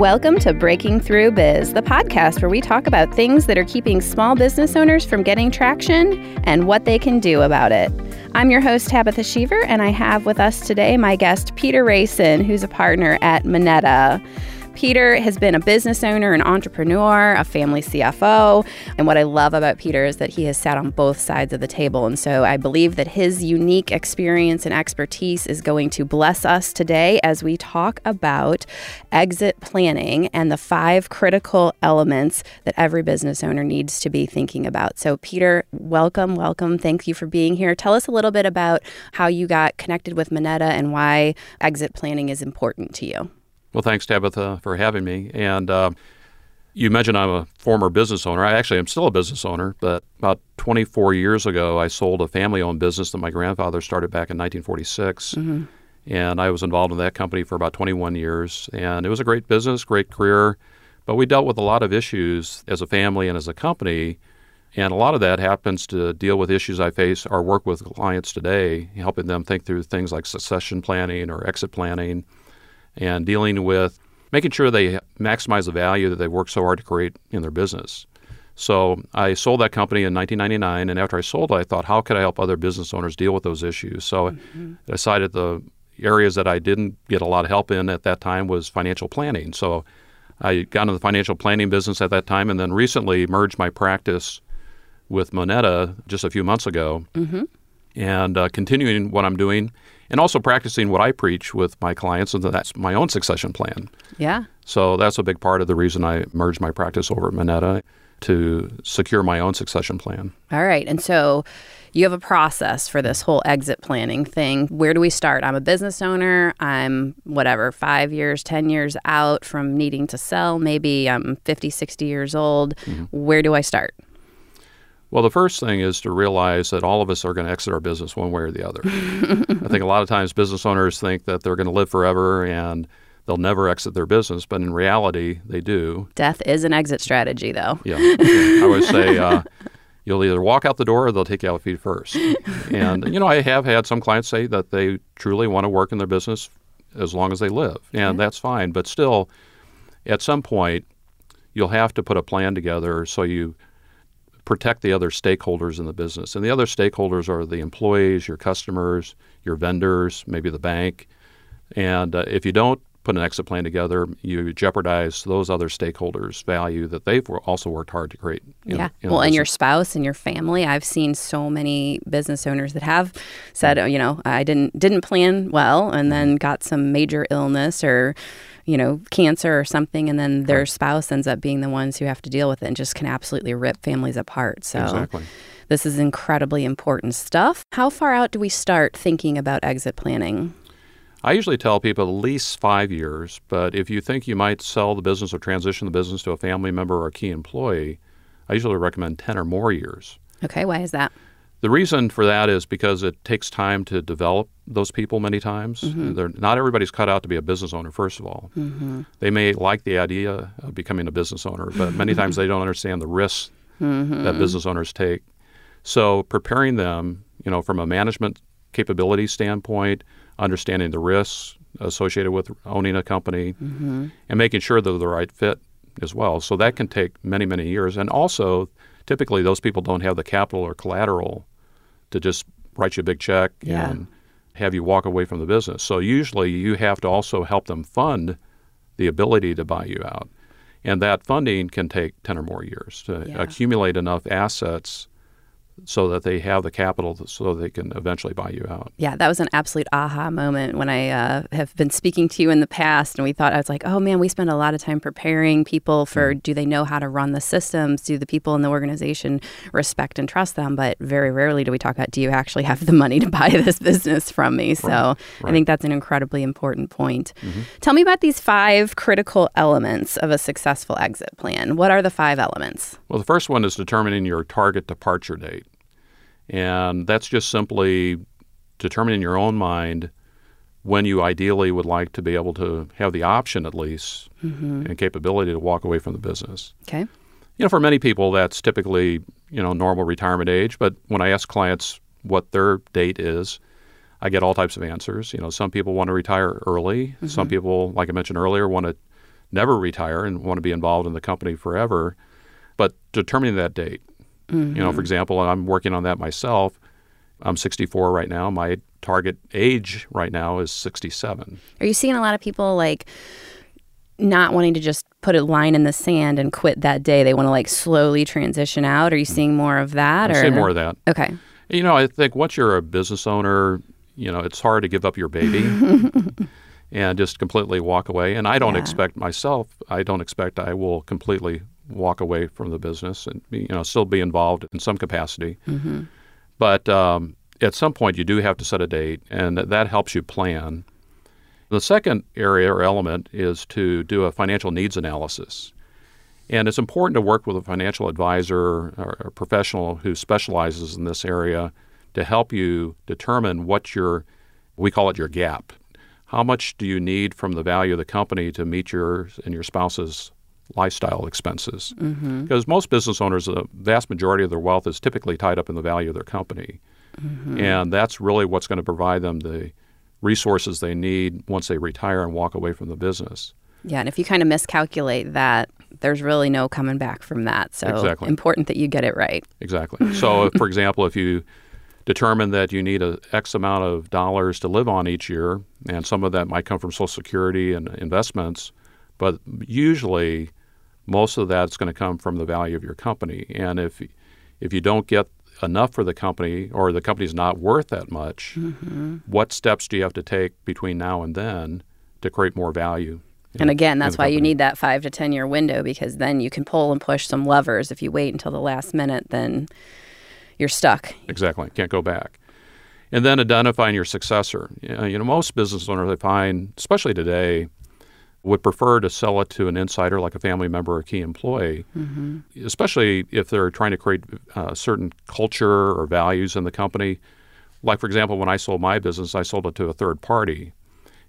Welcome to Breaking Through Biz, the podcast where we talk about things that are keeping small business owners from getting traction and what they can do about it. I'm your host, Tabitha Sheaver, and I have with us today my guest, Peter Racen, who's a partner at Moneta. Peter has been a business owner, an entrepreneur, a family CFO. And what I love about Peter is that he has sat on both sides of the table. And so I believe that his unique experience and expertise is going to bless us today as we talk about exit planning and the five critical elements that every business owner needs to be thinking about. So, Peter, welcome, welcome. Thank you for being here. Tell us a little bit about how you got connected with Moneta and why exit planning is important to you. Well, thanks, Tabitha, for having me. And uh, you mentioned I'm a former business owner. I actually am still a business owner, but about 24 years ago, I sold a family owned business that my grandfather started back in 1946. Mm-hmm. And I was involved in that company for about 21 years. And it was a great business, great career. But we dealt with a lot of issues as a family and as a company. And a lot of that happens to deal with issues I face or work with clients today, helping them think through things like succession planning or exit planning and dealing with making sure they maximize the value that they worked so hard to create in their business. So I sold that company in 1999, and after I sold it, I thought, how could I help other business owners deal with those issues? So mm-hmm. I decided the areas that I didn't get a lot of help in at that time was financial planning. So I got into the financial planning business at that time, and then recently merged my practice with Moneta just a few months ago, mm-hmm. and uh, continuing what I'm doing and also practicing what I preach with my clients, and that's my own succession plan. Yeah. So that's a big part of the reason I merged my practice over at Moneta to secure my own succession plan. All right. And so you have a process for this whole exit planning thing. Where do we start? I'm a business owner. I'm whatever, five years, 10 years out from needing to sell. Maybe I'm 50, 60 years old. Mm-hmm. Where do I start? Well, the first thing is to realize that all of us are going to exit our business one way or the other. I think a lot of times business owners think that they're going to live forever and they'll never exit their business, but in reality, they do. Death is an exit strategy, though. Yeah. I always say uh, you'll either walk out the door or they'll take you out feet first. And, you know, I have had some clients say that they truly want to work in their business as long as they live, and that's fine. But still, at some point, you'll have to put a plan together so you – protect the other stakeholders in the business. And the other stakeholders are the employees, your customers, your vendors, maybe the bank. And uh, if you don't put an exit plan together, you jeopardize those other stakeholders' value that they've also worked hard to create. Yeah. In well, and your spouse and your family. I've seen so many business owners that have said, oh, you know, I didn't didn't plan well, and then mm-hmm. got some major illness or you know, cancer or something, and then their right. spouse ends up being the ones who have to deal with it and just can absolutely rip families apart. So exactly. this is incredibly important stuff. How far out do we start thinking about exit planning? I usually tell people at least five years, but if you think you might sell the business or transition the business to a family member or a key employee, I usually recommend 10 or more years. Okay, why is that? The reason for that is because it takes time to develop those people many times. Mm-hmm. Not everybody's cut out to be a business owner, first of all. Mm-hmm. They may like the idea of becoming a business owner, but many times they don't understand the risks mm-hmm. that business owners take. So preparing them, you know, from a management capability standpoint, understanding the risks associated with owning a company, mm-hmm. and making sure they're the right fit as well. So that can take many, many years. And also, typically, those people don't have the capital or collateral to just write you a big check yeah. and have you walk away from the business. So usually you have to also help them fund the ability to buy you out. And that funding can take 10 or more years to yeah. accumulate enough assets so that they have the capital so they can eventually buy you out. Yeah, that was an absolute aha moment when I uh, have been speaking to you in the past, and we thought I was like, oh man, we spend a lot of time preparing people for mm. do they know how to run the systems? Do the people in the organization respect and trust them? But very rarely do we talk about do you actually have the money to buy this business from me? So right, right. I think that's an incredibly important point. Mm-hmm. Tell me about these five critical elements of a successful exit plan. What are the five elements? Well, the first one is determining your target departure date. And that's just simply determining in your own mind when you ideally would like to be able to have the option, at least, mm-hmm. and capability to walk away from the business. Okay. You know, for many people, that's typically, you know, normal retirement age. But when I ask clients what their date is, I get all types of answers. You know, some people want to retire early. Mm-hmm. Some people, like I mentioned earlier, want to never retire and want to be involved in the company forever. But determining that date, mm-hmm. you know, for example, I'm working on that myself. I'm 64 right now. My target age right now is 67. Are you seeing a lot of people like not wanting to just put a line in the sand and quit that day? They want to like slowly transition out. Are you seeing more of that? I or see more of that. Okay. You know, I think once you're a business owner, you know, it's hard to give up your baby and just completely walk away. And I don't yeah. expect myself, I don't expect I will completely walk away from the business and, you know, still be involved in some capacity. Mm-hmm. But um, at some point, you do have to set a date, and that helps you plan. The second area or element is to do a financial needs analysis. And it's important to work with a financial advisor or a professional who specializes in this area to help you determine what your, we call it your gap. How much do you need from the value of the company to meet your and your spouse's lifestyle expenses? Mm-hmm. Because most business owners, the vast majority of their wealth is typically tied up in the value of their company. Mm-hmm. And that's really what's going to provide them the resources they need once they retire and walk away from the business. Yeah, and if you kind of miscalculate that, there's really no coming back from that. So exactly. important that you get it right. Exactly. So, for example, if you determine that you need a X amount of dollars to live on each year, and some of that might come from Social Security and investments, but usually most of that's going to come from the value of your company. And if if you don't get enough for the company or the company's not worth that much, mm-hmm. what steps do you have to take between now and then to create more value? And again, that's why company? you need that five to 10 year window because then you can pull and push some levers. If you wait until the last minute, then you're stuck. Exactly. Can't go back. And then identifying your successor. You know, most business owners, I find, especially today, would prefer to sell it to an insider like a family member or key employee, mm-hmm. especially if they're trying to create a uh, certain culture or values in the company. Like, for example, when I sold my business, I sold it to a third party.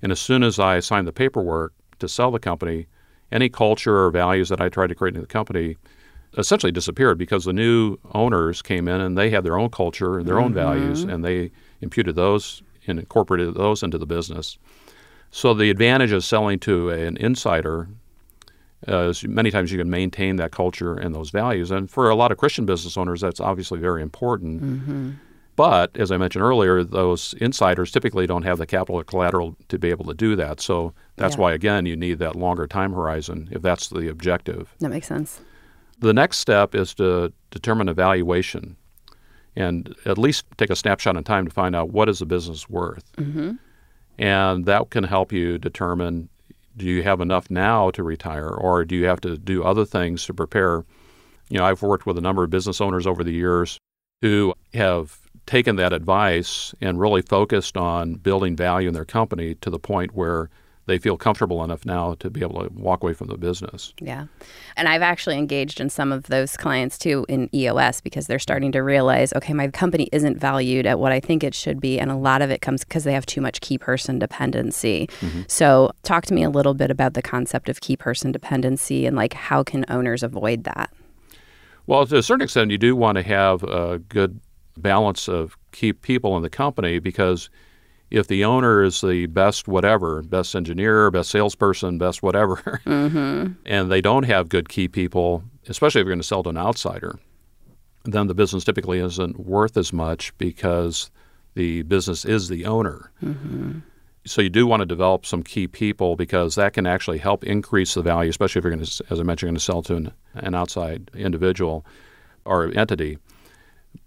And as soon as I signed the paperwork to sell the company, any culture or values that I tried to create in the company essentially disappeared because the new owners came in and they had their own culture and their mm-hmm. own values, and they imputed those and incorporated those into the business. So the advantage of selling to an insider uh, is many times you can maintain that culture and those values. And for a lot of Christian business owners, that's obviously very important. Mm-hmm. But as I mentioned earlier, those insiders typically don't have the capital or collateral to be able to do that. So that's yeah. why, again, you need that longer time horizon if that's the objective. That makes sense. The next step is to determine a valuation and at least take a snapshot in time to find out what is the business worth. Mm-hmm. And that can help you determine do you have enough now to retire or do you have to do other things to prepare? You know, I've worked with a number of business owners over the years who have taken that advice and really focused on building value in their company to the point where they feel comfortable enough now to be able to walk away from the business. Yeah. And I've actually engaged in some of those clients too in EOS because they're starting to realize, okay, my company isn't valued at what I think it should be. And a lot of it comes because they have too much key person dependency. Mm-hmm. So, talk to me a little bit about the concept of key person dependency and like how can owners avoid that? Well, to a certain extent, you do want to have a good balance of key people in the company because if the owner is the best whatever, best engineer, best salesperson, best whatever, mm-hmm. and they don't have good key people, especially if you're going to sell to an outsider, then the business typically isn't worth as much because the business is the owner. Mm-hmm. So you do want to develop some key people because that can actually help increase the value, especially if you're going to, as I mentioned, going to sell to an, an outside individual or entity.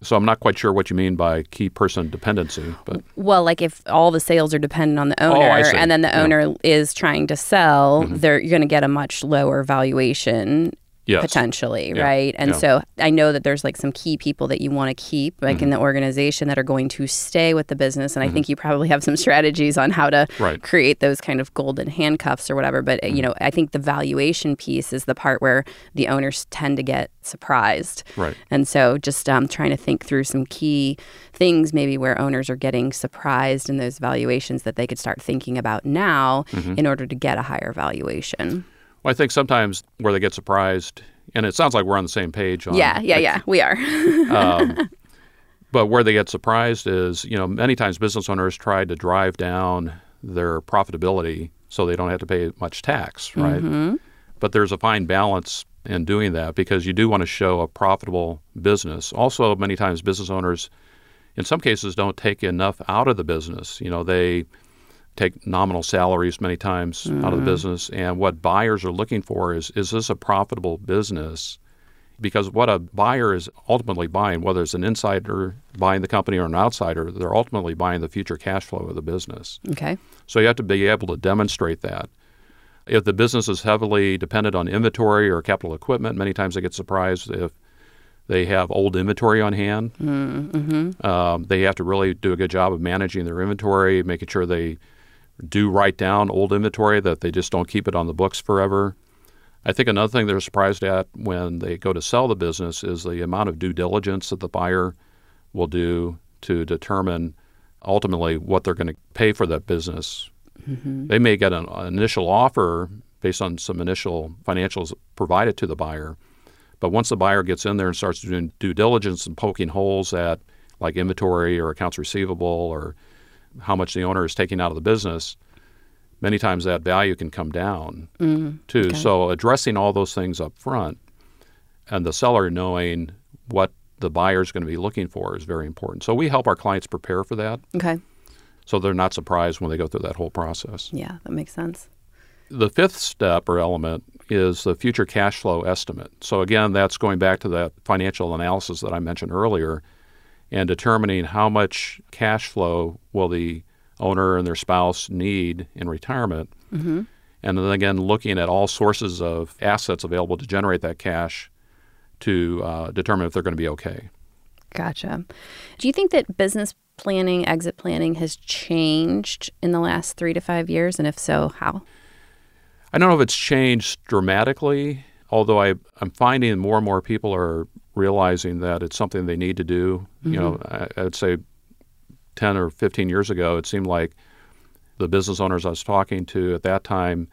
So I'm not quite sure what you mean by key person dependency, but well, like if all the sales are dependent on the oh, owner, oh, and then the owner yeah. is trying to sell, mm-hmm. you're going to get a much lower valuation yes. potentially, yeah. right? And yeah. so I know that there's like some key people that you want to keep, like mm-hmm. in the organization, that are going to stay with the business. And mm-hmm. I think you probably have some strategies on how to right. create those kind of golden handcuffs or whatever. But mm-hmm. you know, I think the valuation piece is the part where the owners tend to get surprised. Right. And so just um, trying to think through some key things, maybe where owners are getting surprised in those valuations that they could start thinking about now mm-hmm. in order to get a higher valuation. Well, I think sometimes where they get surprised, and it sounds like we're on the same page. On, yeah, yeah, yeah, we are. um, but where they get surprised is, you know, many times business owners try to drive down their profitability so they don't have to pay much tax, right? Mm-hmm. But there's a fine balance in doing that because you do want to show a profitable business. Also, many times business owners, in some cases, don't take enough out of the business. You know, they take nominal salaries many times out of the business. And what buyers are looking for is is this a profitable business? Because what a buyer is ultimately buying, whether it's an insider buying the company or an outsider, they're ultimately buying the future cash flow of the business. Okay. So you have to be able to demonstrate that. If the business is heavily dependent on inventory or capital equipment, many times they get surprised if they have old inventory on hand. Mm-hmm. Um, they have to really do a good job of managing their inventory, making sure they do write down old inventory, that they just don't keep it on the books forever. I think another thing they're surprised at when they go to sell the business is the amount of due diligence that the buyer will do to determine ultimately what they're going to pay for that business. Mm-hmm. They may get an, an initial offer based on some initial financials provided to the buyer, but once the buyer gets in there and starts doing due diligence and poking holes at like inventory or accounts receivable or how much the owner is taking out of the business, many times that value can come down Mm. too. Okay. So addressing all those things up front and the seller knowing what the buyer is going to be looking for is very important. So we help our clients prepare for that Okay. so they're not surprised when they go through that whole process. Yeah, that makes sense. The fifth step or element is the future cash flow estimate. So again, that's going back to that financial analysis that I mentioned earlier and determining how much cash flow will the owner and their spouse need in retirement. Mm-hmm. And then again, looking at all sources of assets available to generate that cash to uh, determine if they're going to be okay. Gotcha. Do you think that business planning, exit planning has changed in the last three to five years? And if so, how? I don't know if it's changed dramatically, although I, I'm finding more and more people are realizing that it's something they need to do. You know, I, I'd say 10 or 15 years ago, it seemed like the business owners I was talking to at that time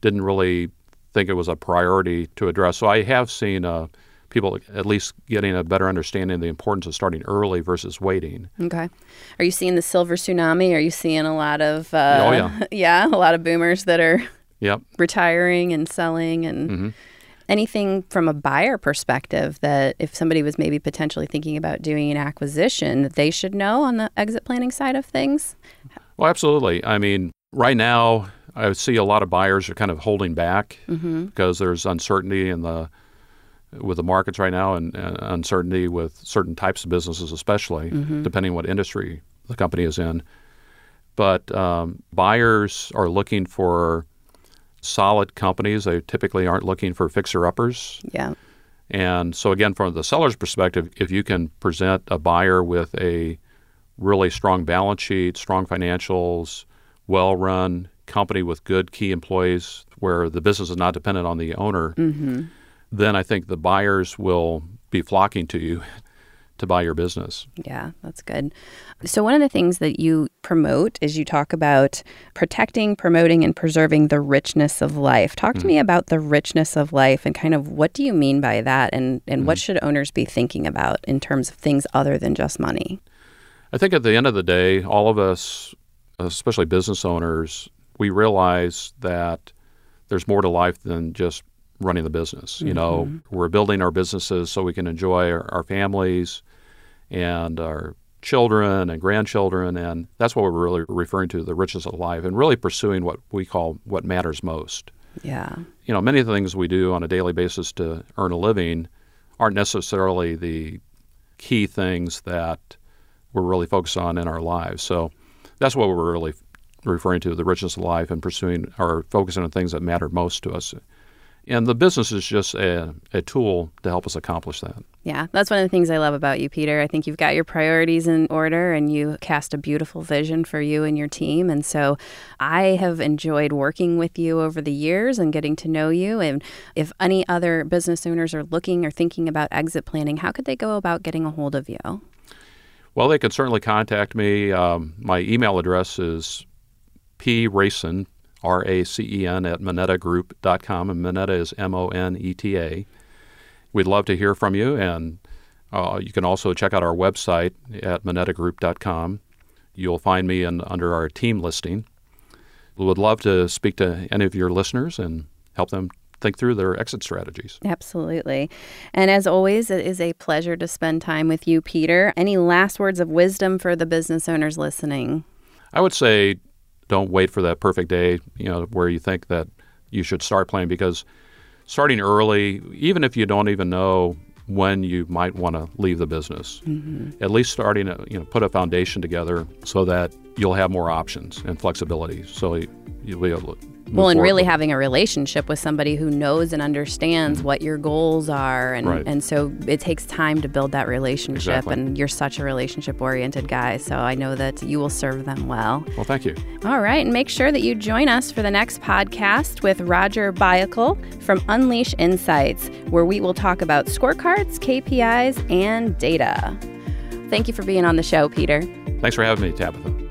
didn't really think it was a priority to address. So I have seen uh, people at least getting a better understanding of the importance of starting early versus waiting. Okay. Are you seeing the silver tsunami? Are you seeing a lot of, uh, Oh, yeah. yeah, a lot of boomers that are Yep. retiring and selling and hmm anything from a buyer perspective that if somebody was maybe potentially thinking about doing an acquisition that they should know on the exit planning side of things? Well, absolutely. I mean, right now, I see a lot of buyers are kind of holding back Mm-hmm. because there's uncertainty in the with the markets right now, and, and uncertainty with certain types of businesses, especially Mhm. depending what industry the company is in. But um, buyers are looking for solid companies. They typically aren't looking for fixer uppers. Yeah. And so, again, from the seller's perspective, if you can present a buyer with a really strong balance sheet, strong financials, well run company with good key employees where the business is not dependent on the owner, Mm-hmm. then I think the buyers will be flocking to you to buy your business. Yeah, that's good. So, one of the things that you promote is you talk about protecting, promoting, and preserving the richness of life. Talk to mm. me about the richness of life and kind of what do you mean by that and, and what mm. should owners be thinking about in terms of things other than just money? I think at the end of the day, all of us, especially business owners, we realize that there's more to life than just running the business. You know, mm-hmm. we're building our businesses so we can enjoy our, our families and our children and grandchildren, and that's what we're really referring to the richness of life, and really pursuing what we call what matters most. Yeah. You know, many of the things we do on a daily basis to earn a living aren't necessarily the key things that we're really focused on in our lives. So that's what we're really referring to the richness of life and pursuing or focusing on things that matter most to us. And the business is just a, a tool to help us accomplish that. Yeah, that's one of the things I love about you, Peter. I think you've got your priorities in order and you cast a beautiful vision for you and your team. And so I have enjoyed working with you over the years and getting to know you. And if any other business owners are looking or thinking about exit planning, how could they go about getting a hold of you? Well, they can certainly contact me. Um, my email address is pracen, R A C E N, at monetagroup.com. And Moneta is M O N E T A. We'd love to hear from you. And uh, you can also check out our website at monetagroup.com. You'll find me in, under our team listing. We would love to speak to any of your listeners and help them think through their exit strategies. Absolutely. And as always, it is a pleasure to spend time with you, Peter. Any last words of wisdom for the business owners listening? I would say don't wait for that perfect day, you know, where you think that you should start playing because starting early, even if you don't even know when you might want to leave the business, mm-hmm. at least starting to you know put a foundation together so that you'll have more options and flexibility. So you'll be able to well, and really having a relationship with somebody who knows and understands what your goals are, and right. and so it takes time to build that relationship. Exactly. And you're such a relationship oriented guy, so I know that you will serve them well. Well, thank you. All right, and make sure that you join us for the next podcast with Roger Byakel from Unleash Insights, where we will talk about scorecards, KPIs, and data. Thank you for being on the show, Peter. Thanks for having me, Tabitha.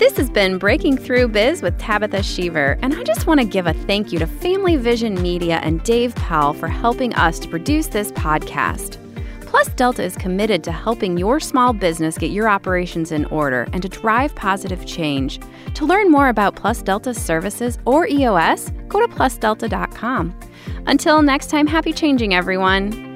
This has been Breaking Through Biz with Tabitha Sheaver, and I just want to give a thank you to Family Vision Media and Dave Powell for helping us to produce this podcast. Plus Delta is committed to helping your small business get your operations in order and to drive positive change. To learn more about Plus Delta services or EOS, go to plusdelta.com. Until next time, happy changing, everyone.